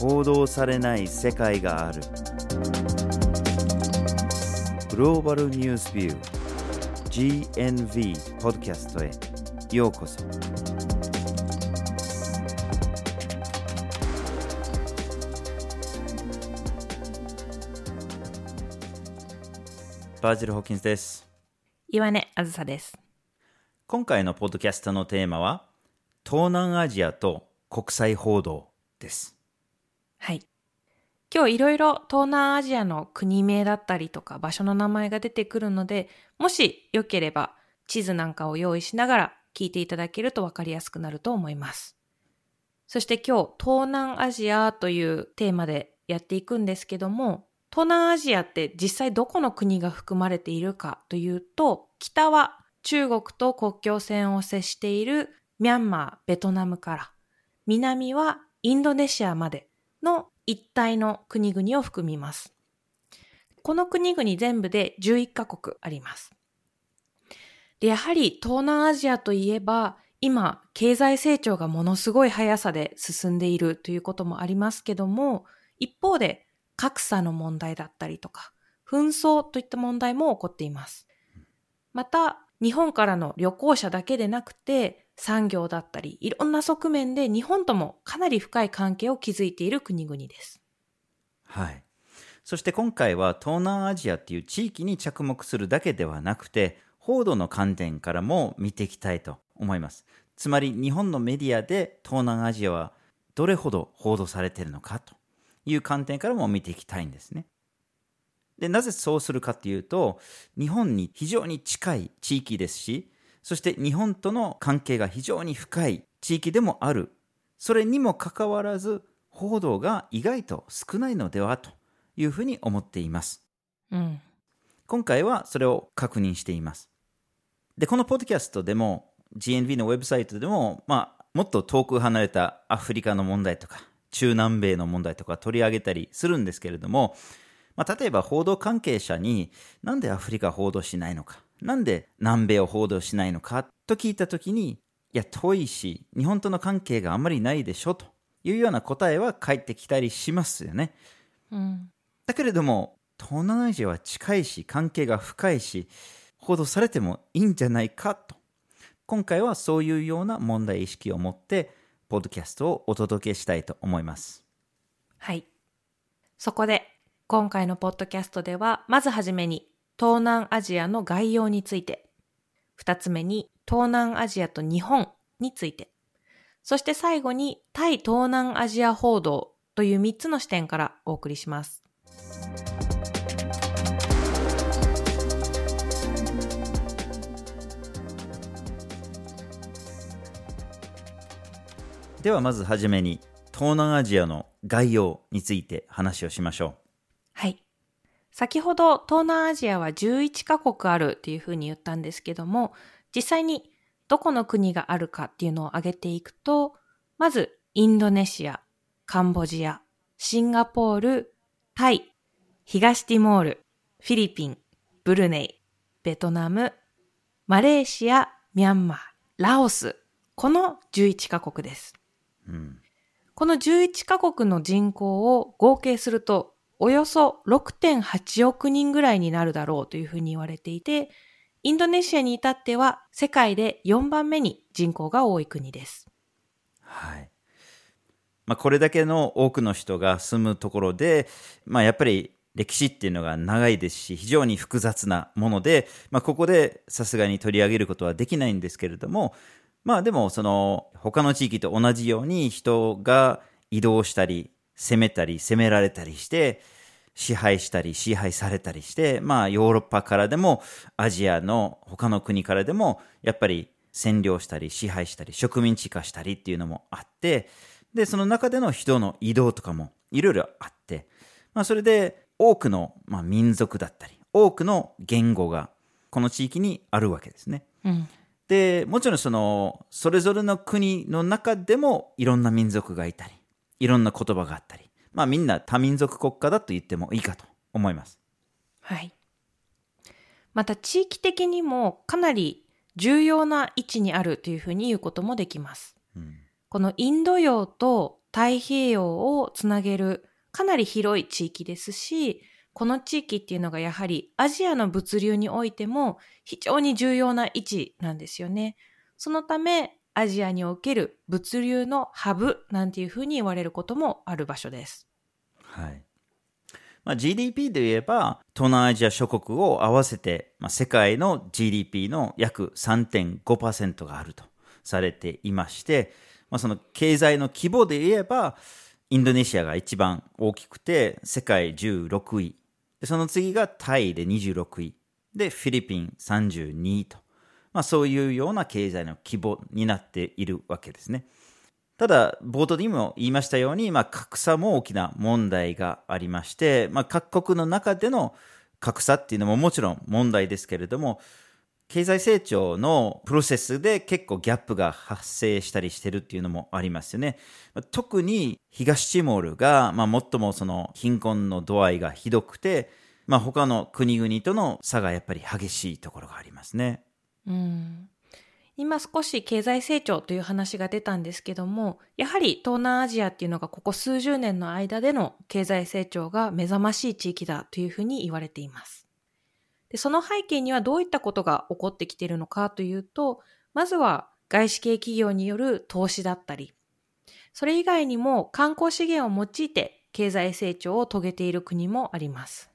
報道されない世界がある。グローバルニュースビュー GNV ポッドキャストへ。ようこそ。バージル・ホーキンスです。岩根あずさです。今回のポッドキャストのテーマは東南アジアと国際報道ですはい。今日いろいろ東南アジアの国名だったりとか場所の名前が出てくるので、もしよければ地図なんかを用意しながら聞いていただけるとわかりやすくなると思います。そして今日東南アジアというテーマでやっていくんですけども、東南アジアって実際どこの国が含まれているかというと、北は中国と国境線を接しているミャンマー、ベトナムから、南はインドネシアまでの一帯の国々を含みます。この国々全部で11カ国あります。で、やはり東南アジアといえば、今、経済成長がものすごい速さで進んでいるということもありますけども、一方で格差の問題だったりとか、紛争といった問題も起こっています。また、日本からの旅行者だけでなくて、産業だったり、いろんな側面で日本ともかなり深い関係を築いている国々です。はい。そして今回は東南アジアっていう地域に着目するだけではなくて報道の観点からも見ていきたいと思います。つまり日本のメディアで東南アジアはどれほど報道されているのかという観点からも見ていきたいんですね。でなぜそうするかっていうと日本に非常に近い地域ですしそして日本との関係が非常に深い地域でもある。それにもかかわらず報道が意外と少ないのではというふうに思っています。うん。今回はそれを確認しています。でこのポッドキャストでも GNV のウェブサイトでも、まあ、もっと遠く離れたアフリカの問題とか中南米の問題とか取り上げたりするんですけれども、まあ、例えば報道関係者になんでアフリカ報道しないのかなんで南米を報道しないのかと聞いた時にいや遠いし日本との関係があまりないでしょというような答えは返ってきたりしますよねうん。だけれども東南アジアは近いし関係が深いし報道されてもいいんじゃないかと今回はそういうような問題意識を持ってポッドキャストをお届けしたいと思いますはい。そこで、今回のポッドキャストでは、まずはじめに、東南アジアの概要について、二つ目に、東南アジアと日本について、そして最後に、対東南アジア報道という三つの視点からお送りします。ではまずはじめに東南アジアの概要について話をしましょはい。先ほど東南アジアは11カ国あるっていうふうに言ったんですけども、実際にどこの国があるかっていうのを挙げていくと、まずインドネシア、カンボジア、シンガポール、タイ、東ティモール、フィリピン、ブルネイ、ベトナム、マレーシア、ミャンマー、ラオス、この11カ国です。う、うん、この11カ国の人口を合計すると、およそ6.8億人ぐらいになるだろうというふうに言われていて、インドネシアに至っては世界で4番目に人口が多い国です。はいまあ、これだけの多くの人が住むところで、まあ、やっぱり歴史っていうのが長いですし非常に複雑なもので、まあ、ここでさすがに取り上げることはできないんですけれどもまあでもその他の地域と同じように人が移動したり攻めたり攻められたりして支配したり支配されたりしてまあヨーロッパからでもアジアの他の国からでもやっぱり占領したり支配したり植民地化したりっていうのもあってでその中での人の移動とかもいろいろあって、まあ、それで多くの、まあ、民族だったり多くの言語がこの地域にあるわけですね。うん。でもちろんそのそれぞれの国の中でもいろんな民族がいたりいろんな言葉があったり、まあ、みんな多民族国家だと言ってもいいかと思います。はい。また地域的にもかなり重要な位置にあるというふうに言うこともできます。うんこのインド洋と太平洋をつなげるかなり広い地域ですし、この地域っていうのがやはりアジアの物流においても非常に重要な位置なんですよね。そのためアジアにおける物流のハブなんていうふうに言われることもある場所です。はい。まあ、GDP で言えば、東南アジア諸国を合わせて、まあ、世界の GDP の約3.5%があるとされていまして、まあ、その経済の規模で言えば、インドネシアが一番大きくて、世界16位。その次がタイで26位。で、フィリピン32位と。まあ、そういうような経済の規模になっているわけですね。ただ、冒頭にも言いましたように、まあ、格差も大きな問題がありまして、まあ、各国の中での格差っていうのももちろん問題ですけれども、経済成長のプロセスで結構ギャップが発生したりしてるっていうのもありますよね。特に東チモールが、まあ、最もその貧困の度合いがひどくて、まあ、他の国々との差がやっぱり激しいところがありますね。うん今少し経済成長という話が出たんですけども、やはり東南アジアっていうのがここ数十年の間での経済成長が目覚ましい地域だというふうに言われています。でその背景にはどういったことが起こってきているのかというと、まずは外資系企業による投資だったり、それ以外にも観光資源を用いて経済成長を遂げている国もあります。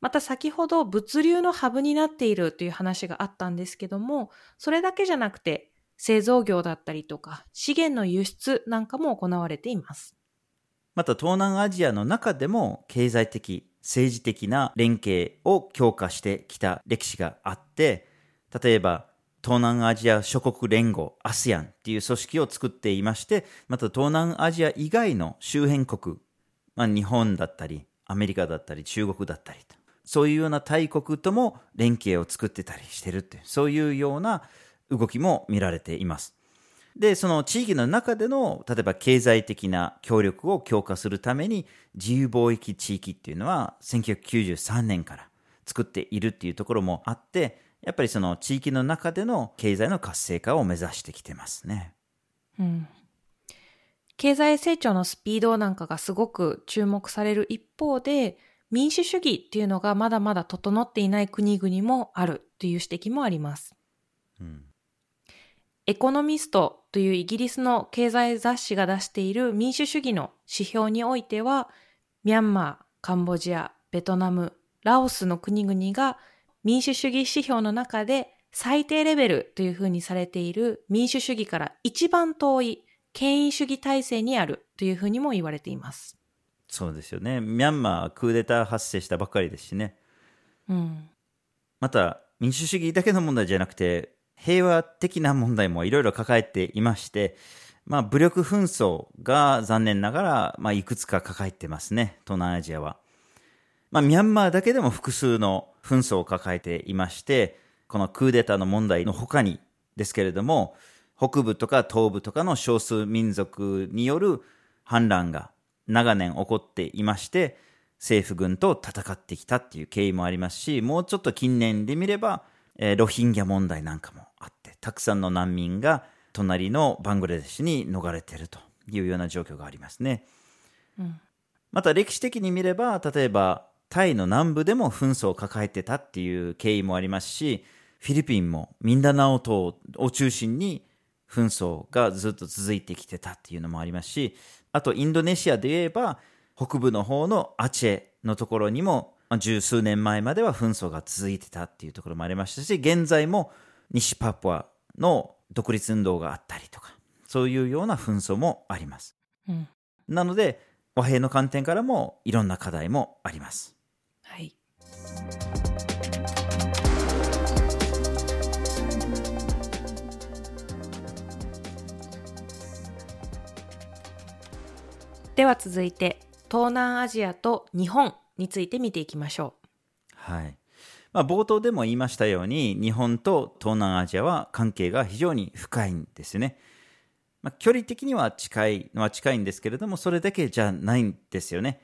また先ほど物流のハブになっているという話があったんですけども、それだけじゃなくて製造業だったりとか資源の輸出なんかも行われています。また東南アジアの中でも経済的、政治的な連携を強化してきた歴史があって、例えば東南アジア諸国連合 ASEAN っていう組織を作っていまして、また東南アジア以外の周辺国、まあ、日本だったり、アメリカだったり、中国だったりと、そういうような大国とも連携を作ってたりしてるって、そういうような動きも見られています。で、その地域の中での、例えば経済的な協力を強化するために、自由貿易地域っていうのは1993年から作っているっていうところもあって、やっぱりその地域の中での経済の活性化を目指してきてますね。うん。経済成長のスピードなんかがすごく注目される一方で、民主主義っていうのがまだまだ整っていない国々もあるという指摘もあります。うん、エコノミストというイギリスの経済雑誌が出している民主主義の指標においては、ミャンマー、カンボジア、ベトナム、ラオスの国々が民主主義指標の中で最低レベルというふうにされている民主主義から一番遠い権威主義体制にあるというふうにも言われています。そうですよね。ミャンマークーデター発生したばっかりですしね。うん。また、民主主義だけの問題じゃなくて、平和的な問題もいろいろ抱えていまして、まあ、武力紛争が残念ながら、まあ、いくつか抱えてますね、東南アジアは。まあ、ミャンマーだけでも複数の紛争を抱えていまして、このクーデターの問題の他にですけれども、北部とか東部とかの少数民族による反乱が長年起こっていまして、政府軍と戦ってきたっていう経緯もありますし、もうちょっと近年で見れば、えー、ロヒンギャ問題なんかもあって、たくさんの難民が隣のバングラデシュに逃れているというような状況がありますね。うん、また歴史的に見れば、例えばタイの南部でも紛争を抱えてたっていう経緯もありますし、フィリピンもミンダナオ島を中心に紛争がずっと続いてきてたっていうのもありますし、あとインドネシアで言えば、北部の方のアチェのところにも、十数年前までは紛争が続いてたっていうところもありましたし、現在も西パプアの独立運動があったりとか、そういうような紛争もあります。うん、なので、和平の観点からもいろんな課題もあります。はい。では続いて東南アジアと日本について見ていきましょう。はい。まあ、冒頭でも言いましたように日本と東南アジアは関係が非常に深いんですね。まあ、距離的には近いのは近いんですけれどもそれだけじゃないんですよね。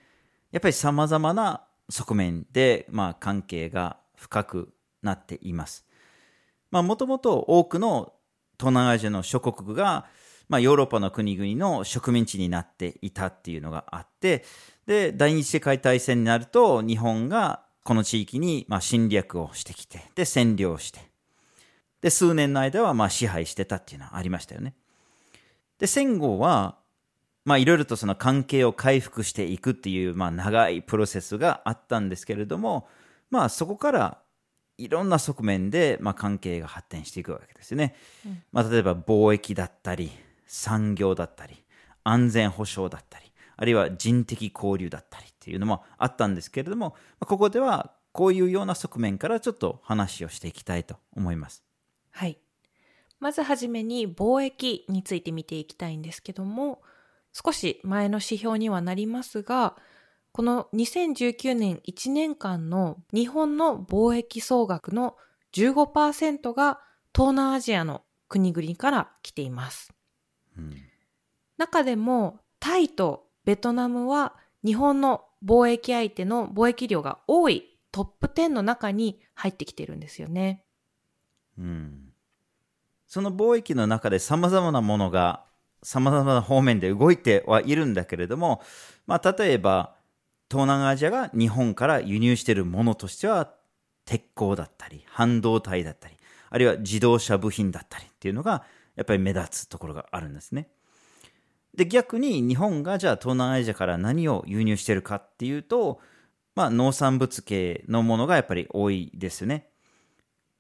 やっぱりさまざまな側面で、まあ、関係が深くなっています。もともと多くの東南アジアの諸国が、まあ、ヨーロッパの国々の植民地になっていたっていうのがあって、で、第二次世界大戦になると、日本がこの地域にまあ侵略をしてきて、で、占領して、で、数年の間はまあ支配してたっていうのはありましたよね。で、戦後は、まあいろいろとその関係を回復していくっていう、まあ長いプロセスがあったんですけれども、まあそこからいろんな側面で、まあ、関係が発展していくわけですね。うん、まあ、例えば貿易だったり、産業だったり、安全保障だったり、あるいは人的交流だったりっていうのもあったんですけれども、ここではこういうような側面からちょっと話をしていきたいと思います。はい。まずはじめに貿易について見ていきたいんですけども、少し前の指標にはなりますが、この2019年1年間の日本の貿易総額の15%が東南アジアの国々から来ています。うん、中でもタイとベトナムは日本の貿易相手の貿易量が多いトップ10の中に入ってきてるんですよね。うん、その貿易の中で様々なものが様々な方面で動いてはいるんだけれども、まあ、例えば東南アジアが日本から輸入しているものとしては、鉄鋼だったり、半導体だったり、あるいは自動車部品だったりっていうのが、やっぱり目立つところがあるんですね。で、逆に日本がじゃあ東南アジアから何を輸入してるかっていうと、まあ農産物系のものがやっぱり多いですよね。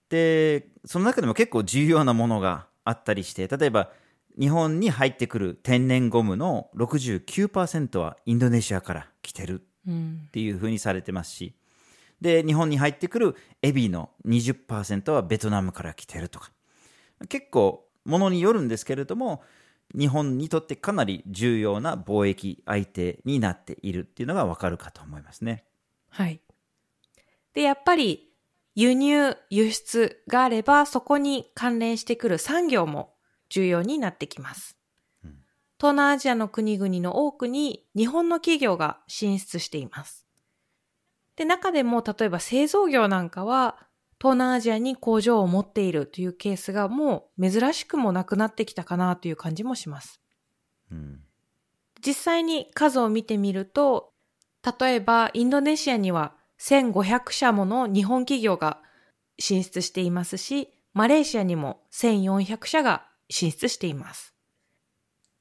で、その中でも結構重要なものがあったりして、例えば日本に入ってくる天然ゴムの69%はインドネシアから来てるっていうふうにされてますし、で、日本に入ってくるエビの20%はベトナムから来てるとか、結構ものによるんですけれども、日本にとってかなり重要な貿易相手になっているっていうのがわかるかと思いますね。はい。で、やっぱり輸入、輸出があれば、そこに関連してくる産業も重要になってきます。東南アジアの国々の多くに日本の企業が進出しています。で、中でも例えば製造業なんかは東南アジアに工場を持っているというケースがもう珍しくもなくなってきたかなという感じもします。うん、実際に数を見てみると、例えばインドネシアには1500社もの日本企業が進出していますし、マレーシアにも1400社が進出しています。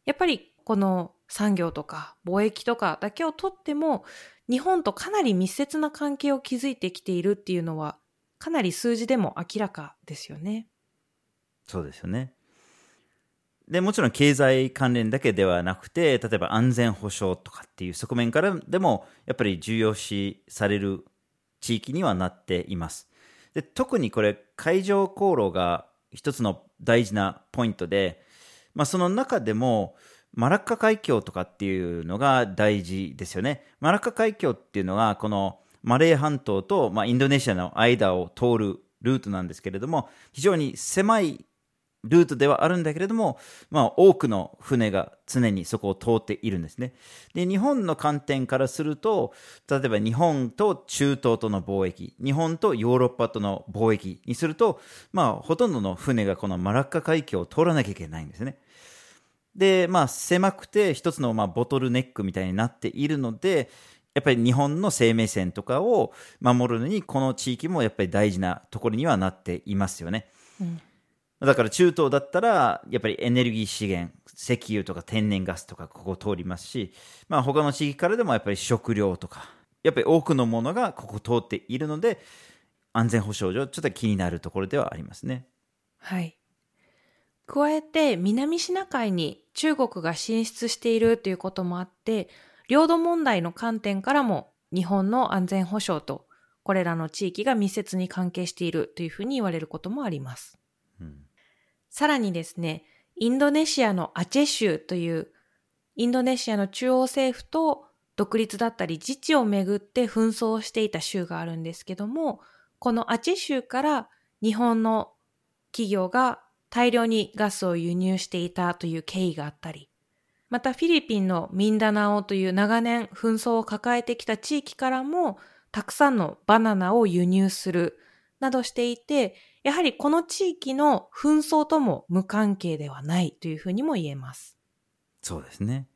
やっぱりこの産業とか貿易とかだけをとっても日本とかなり密接な関係を築いてきているっていうのはかなり数字でも明らかですよね。そうですよね。でもちろん経済関連だけではなくて例えば安全保障とかっていう側面からでもやっぱり重要視される地域にはなっています。で特にこれ海上航路が一つの大事なポイントでまあ、その中でも、マラッカ海峡とかっていうのが大事ですよね。マラッカ海峡っていうのは、このマレー半島と、まあ、インドネシアの間を通るルートなんですけれども、非常に狭いルートではあるんだけれども、まあ、多くの船が常にそこを通っているんですね。で、日本の観点からすると、例えば日本と中東との貿易、日本とヨーロッパとの貿易にすると、まあ、ほとんどの船がこのマラッカ海峡を通らなきゃいけないんですね。で、まあ、狭くて一つのまボトルネックみたいになっているので、やっぱり日本の生命線とかを守るのに、この地域もやっぱり大事なところにはなっていますよね。うんだから中東だったら、やっぱりエネルギー資源、石油とか天然ガスとかここ通りますし、まあ他の地域からでもやっぱり食料とか、やっぱり多くのものがここ通っているので、安全保障上ちょっと気になるところではありますね。はい。加えて南シナ海に中国が進出しているということもあって、領土問題の観点からも日本の安全保障とこれらの地域が密接に関係しているというふうに言われることもあります。うんさらにですね、インドネシアのアチェ州という、インドネシアの中央政府と独立だったり自治をめぐって紛争していた州があるんですけども、このアチェ州から日本の企業が大量にガスを輸入していたという経緯があったり、またフィリピンのミンダナオという長年紛争を抱えてきた地域からもたくさんのバナナを輸入するなどしていて、やはりこの地域の紛争とも無関係ではないというふうにも言えます。そうですね。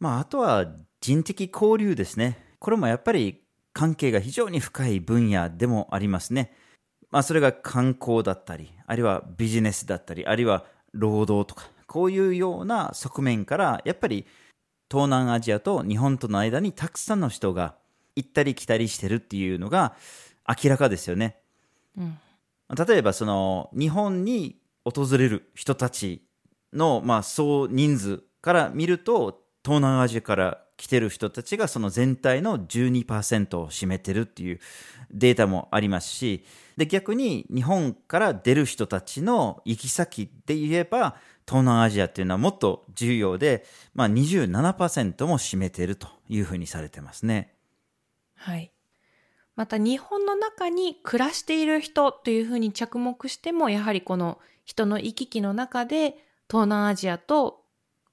まあ、あとは人的交流ですね。これもやっぱり関係が非常に深い分野でもありますね。まあ、それが観光だったり、あるいはビジネスだったり、あるいは労働とか、こういうような側面から、やっぱり東南アジアと日本との間にたくさんの人が行ったり来たりしてるっていうのが明らかですよね。うん。例えばその日本に訪れる人たちの、まあ、総人数から見ると東南アジアから来てる人たちがその全体の12%を占めてるっていうデータもありますしで逆に日本から出る人たちの行き先で言えば東南アジアっていうのはもっと重要で、まあ、27%も占めてるというふうにされてますね。はい。また日本の中に暮らしている人というふうに着目しても、やはりこの人の行き来の中で東南アジアと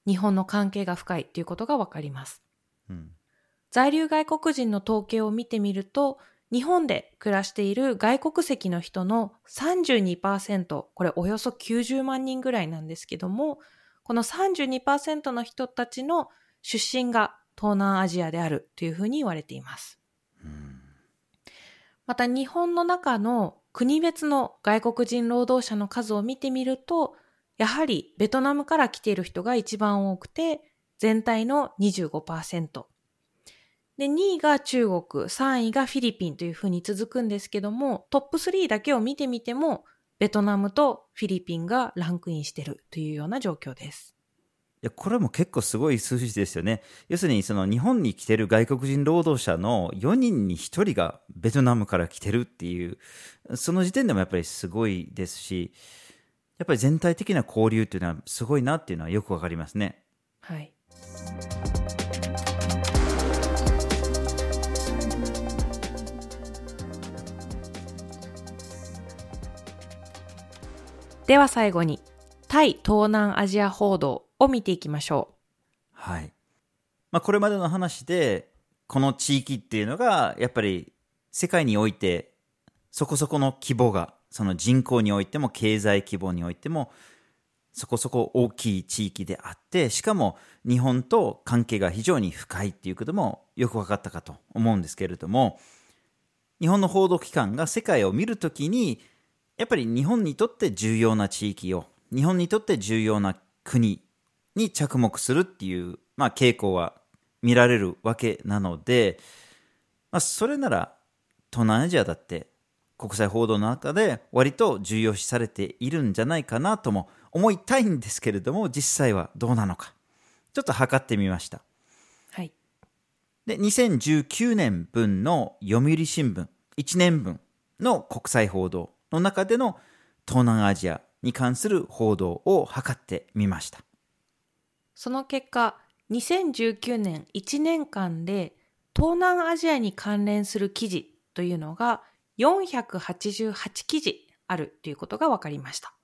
日本の関係が深いということがわかります。うん在留外国人の統計を見てみると、日本で暮らしている外国籍の人の32%、これおよそ90万人ぐらいなんですけども、この32%の人たちの出身が東南アジアであるというふうに言われています。また日本の中の国別の外国人労働者の数を見てみると、やはりベトナムから来ている人が一番多くて、全体の25%。で、2位が中国、3位がフィリピンというふうに続くんですけども、トップ3だけを見てみても、ベトナムとフィリピンがランクインしてるというような状況です。いやこれも結構すごい数字ですよね。要するにその日本に来てる外国人労働者の4人に1人がベトナムから来てるっていう、その時点でもやっぱりすごいですし、やっぱり全体的な交流っていうのはすごいなっていうのはよくわかりますね。はい。では最後に、対東南アジア報道を見ていきましょうはい。まあこれまでの話で、この地域っていうのがやっぱり世界においてそこそこの規模が、その人口においても経済規模においてもそこそこ大きい地域であって、しかも日本と関係が非常に深いっていうこともよく分かったかと思うんですけれども、日本の報道機関が世界を見るときに、やっぱり日本にとって重要な地域を、日本にとって重要な国に着目するっていう、まあ、傾向は見られるわけなので、まあ、それなら東南アジアだって国際報道の中で割と重要視されているんじゃないかなとも思いたいんですけれども実際はどうなのかちょっと測ってみましたう。はい。で2019年分の読売新聞1年分の国際報道の中での東南アジアに関する報道を測ってみましたその結果、2019年1年間で東南アジアに関連する記事というのが488記事あるということが分かりました。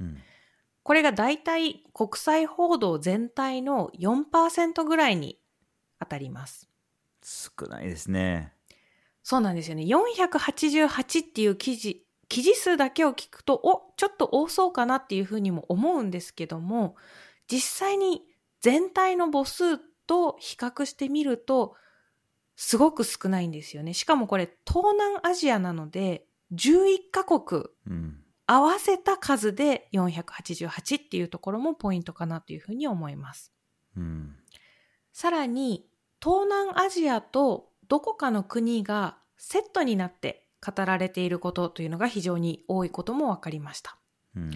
うんこれが大体国際報道全体の4%ぐらいに当たります。少ないですねそうなんですよね。488っていう記事、記事数だけを聞くと、お、ちょっと多そうかなっていうふうにも思うんですけども、実際に全体の母数と比較してみると、すごく少ないんですよね。しかもこれ東南アジアなので、11カ国うん合わせた数で488っていうところもポイントかなというふうに思います。うんさらに、東南アジアとどこかの国がセットになって語られていることというのが非常に多いことも分かりました。うん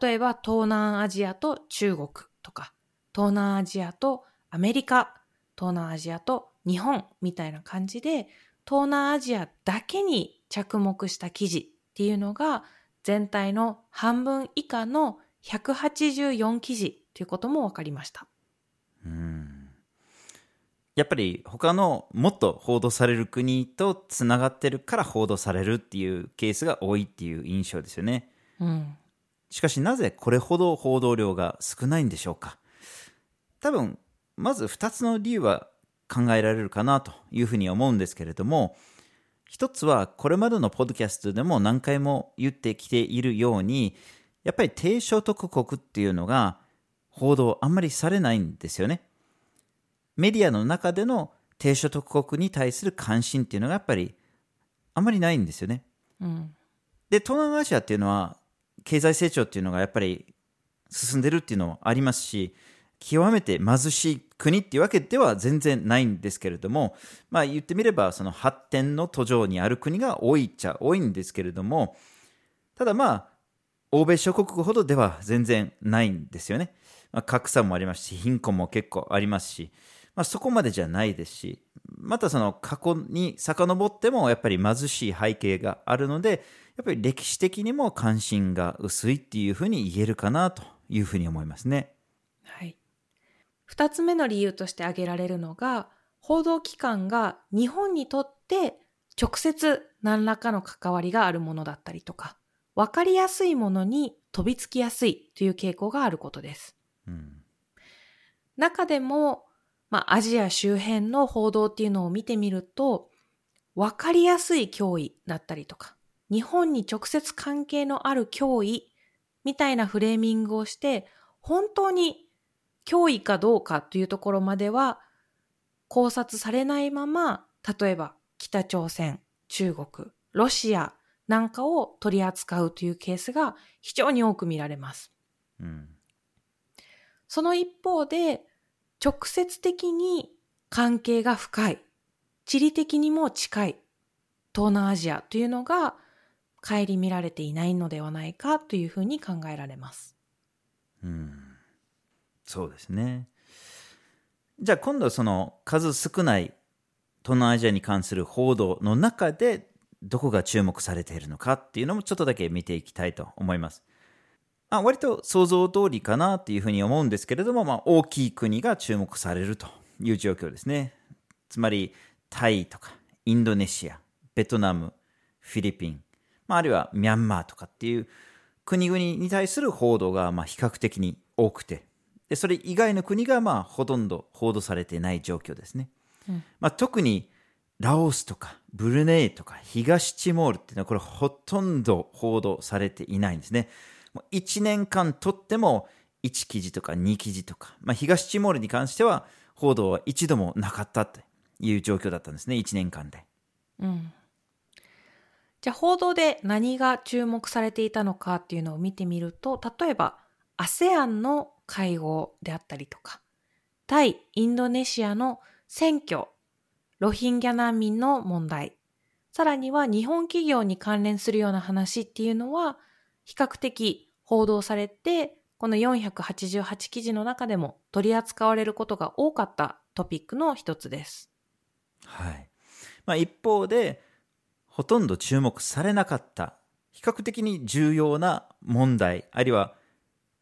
例えば、東南アジアと中国とか、東南アジアとアメリカ、東南アジアと日本みたいな感じで、東南アジアだけに着目した記事っていうのが全体の半分以下の184記事ということも分かりました。うんやっぱり他のもっと報道される国とつながってるから報道されるっていうケースが多いっていう印象ですよね。うん。しかしなぜこれほど報道量が少ないんでしょうか多分まず2つの理由は考えられるかなというふうに思うんですけれども一つはこれまでのポッドキャストでも何回も言ってきているようにやっぱり低所得国っていうのが報道あんまりされないんですよね。メディアの中での低所得国に対する関心っていうのがやっぱりあんまりないんですよね。うん。で、東南アジアっていうのは経済成長っていうのがやっぱり進んでるっていうのもありますし、極めて貧しい国っていうわけでは全然ないんですけれども、まあ言ってみればその発展の途上にある国が多いっちゃ多いんですけれども、ただまあ、欧米諸国ほどでは全然ないんですよね。まあ、格差もありますし、貧困も結構ありますし、まあ、そこまでじゃないですし、またその過去に遡ってもやっぱり貧しい背景があるので、やっぱり歴史的にも関心が薄いっていうふうに言えるかなというふうに思いますね。はい。二つ目の理由として挙げられるのが、報道機関が日本にとって直接何らかの関わりがあるものだったりとか、わかりやすいものに飛びつきやすいという傾向があることです。うん。中でも、まあ、アジア周辺の報道っていうのを見てみると、わかりやすい脅威だったりとか、日本に直接関係のある脅威みたいなフレーミングをして、本当に脅威かどうかというところまでは考察されないまま、例えば北朝鮮、中国、ロシアなんかを取り扱うというケースが非常に多く見られます。うん。その一方で、直接的に関係が深い、地理的にも近い東南アジアというのが顧みられていないのではないかというふうに考えられます。うん。そうですね。じゃあ今度その数少ない東南アジアに関する報道の中でどこが注目されているのかっていうのもちょっとだけ見ていきたいと思います。あ割と想像通りかなっていうふうに思うんですけれども、まあ、大きい国が注目されるという状況ですね。つまりタイとかインドネシア、ベトナム、フィリピン、まあ、あるいはミャンマーとかっていう国々に対する報道がまあ比較的に多くてでそれ以外の国がまあほとんど報道されていない状況ですね、うん。まあ、特にラオスとかブルネイとか東チモールっていうのはこれほとんど報道されていないんですねもう1年間とっても1記事とか2記事とか、まあ、東チモールに関しては報道は一度もなかったという状況だったんですね1年間でうん。じゃあ報道で何が注目されていたのかっていうのを見てみると、例えば ASEAN の会合であったりとか、対インドネシアの選挙、ロヒンギャ難民の問題、さらには日本企業に関連するような話っていうのは比較的報道されて、この488記事の中でも取り扱われることが多かったトピックの一つです。はいまあ、一方でほとんど注目されなかった比較的に重要な問題あるいは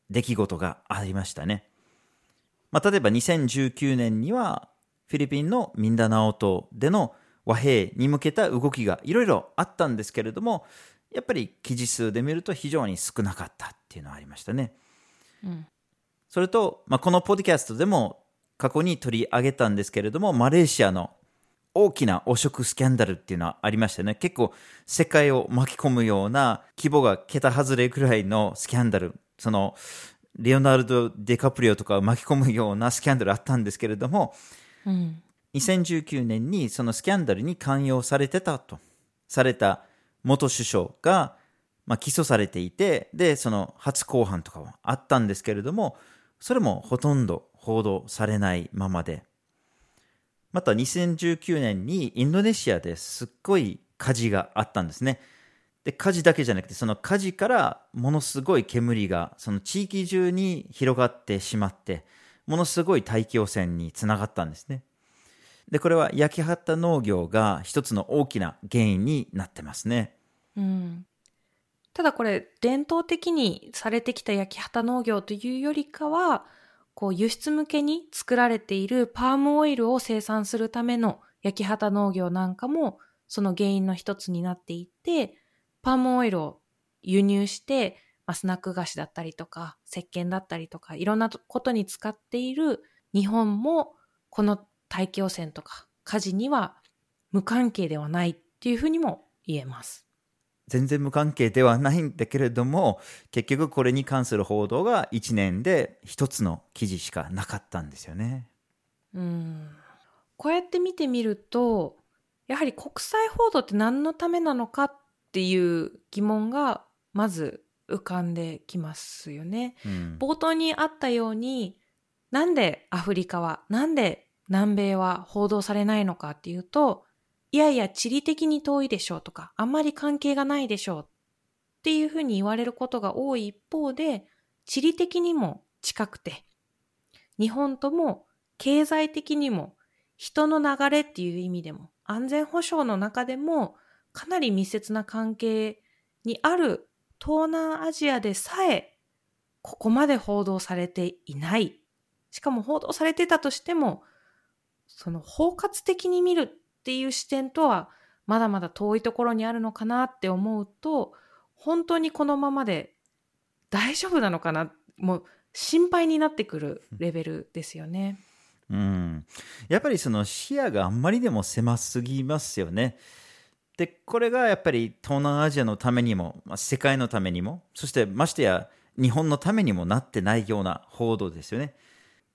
出来事がありましたね、まあ、例えば2019年にはフィリピンのミンダナオ島での和平に向けた動きがいろいろあったんですけれどもやっぱり記事数で見ると非常に少なかったっていうのはありましたねうん。それと、まあ、このポッドキャストでも過去に取り上げたんですけれども、マレーシアの大きな汚職スキャンダルっていうのはありましたね。結構世界を巻き込むような規模が桁外れくらいのスキャンダル。その、レオナルド・デカプリオとかを巻き込むようなスキャンダルあったんですけれども、うん。2019年にそのスキャンダルに関与されてたとされた元首相が、まあ、起訴されていてでその初公判とかはあったんですけれどもそれもほとんど報道されないままで。また2019年にインドネシアですっごい火事があったんですね。で火事だけじゃなくてその火事からものすごい煙がその地域中に広がってしまってものすごい大気汚染につながったんですね。でこれは焼き畑農業が一つの大きな原因になってますねうん。ただこれ、伝統的にされてきた焼き畑農業というよりかは、こう輸出向けに作られているパームオイルを生産するための焼き畑農業なんかもその原因の一つになっていて、パームオイルを輸入して、まあ、スナック菓子だったりとか、石鹸だったりとか、いろんなことに使っている日本も、この大気汚染とか火事には無関係ではないっていうふうにも言えます。全然無関係ではないんだけれども 結局これに関する報道が1年で一つの記事しかなかったんですよね。うんこうやって見てみるとやはり国際報道って何のためなのかっていう疑問がまず浮かんできますよね。うん冒頭にあったようになんでアフリカはなんで南米は報道されないのかっていうといやいや地理的に遠いでしょうとかあんまり関係がないでしょうっていうふうに言われることが多い一方で地理的にも近くて日本とも経済的にも人の流れっていう意味でも安全保障の中でもかなり密接な関係にある東南アジアでさえここまで報道されていない。しかも報道されてたとしても、その包括的に見るっていう視点とはまだまだ遠いところにあるのかなって思うと、本当にこのままで大丈夫なのかな？もう心配になってくるレベルですよね。うん、やっぱりその視野があんまりでも狭すぎますよね。でこれがやっぱり東南アジアのためにも、まあ、世界のためにもそしてましてや日本のためにもなってないような報道ですよね。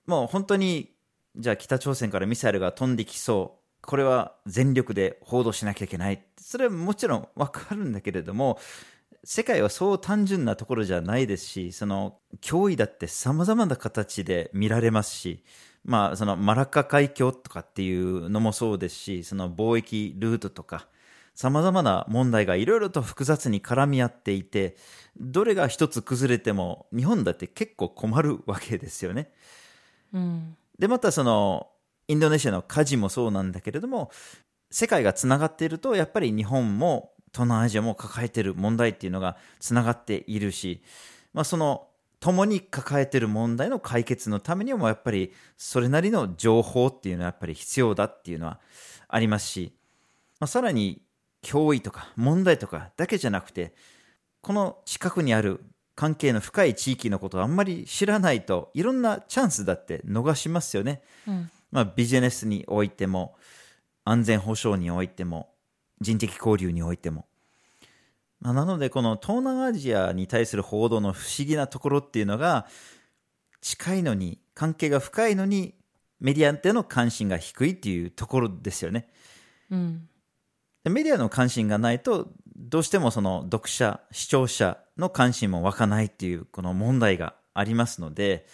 もう本当にじゃあ北朝鮮からミサイルが飛んできそうこれは全力で報道しなきゃいけないそれはもちろん分かるんだけれども世界はそう単純なところじゃないですしその脅威だってさまざまな形で見られますしまあ、そのマラッカ海峡とかっていうのもそうですし、その貿易ルートとか、さまざまな問題がいろいろと複雑に絡み合っていて、どれが一つ崩れても、日本だって結構困るわけですよね。うん。で、またその、インドネシアの火事もそうなんだけれども、世界がつながっていると、やっぱり日本も東南アジアも抱えている問題っていうのがつながっているし、まあ、その共に抱えている問題の解決のためにもやっぱりそれなりの情報っていうのはやっぱり必要だっていうのはありますし、まあ、さらに脅威とか問題とかだけじゃなくてこの近くにある関係の深い地域のことをあんまり知らないといろんなチャンスだって逃しますよね。うん。まあ、ビジネスにおいても安全保障においても人的交流においても、まあ、なのでこの東南アジアに対する報道の不思議なところっていうのが近いのに関係が深いのにメディアの関心が低いっていうところですよねうん。でメディアの関心がないとどうしてもその読者視聴者の関心も湧かないっていうこの問題がありますので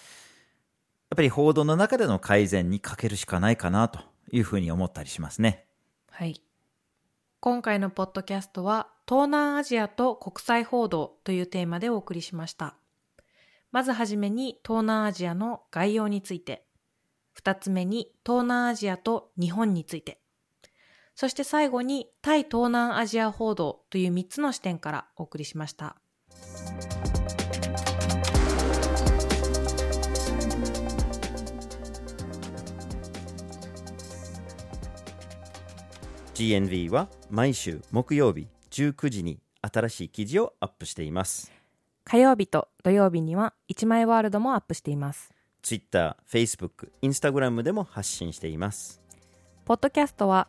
やっぱり報道の中での改善に欠けるしかないかなというふうに思ったりしますね。はい。今回のポッドキャストは東南アジアと国際報道というテーマでお送りしました。まずはじめに東南アジアの概要について、二つ目に東南アジアと日本について、そして最後に対東南アジア報道という三つの視点からお送りしました。GNV は毎週木曜日19時に新しい記事をアップしています。火曜日と土曜日には一枚ワールドもアップしています。Twitter、Facebook、Instagram でも発信しています。ポッドキャストは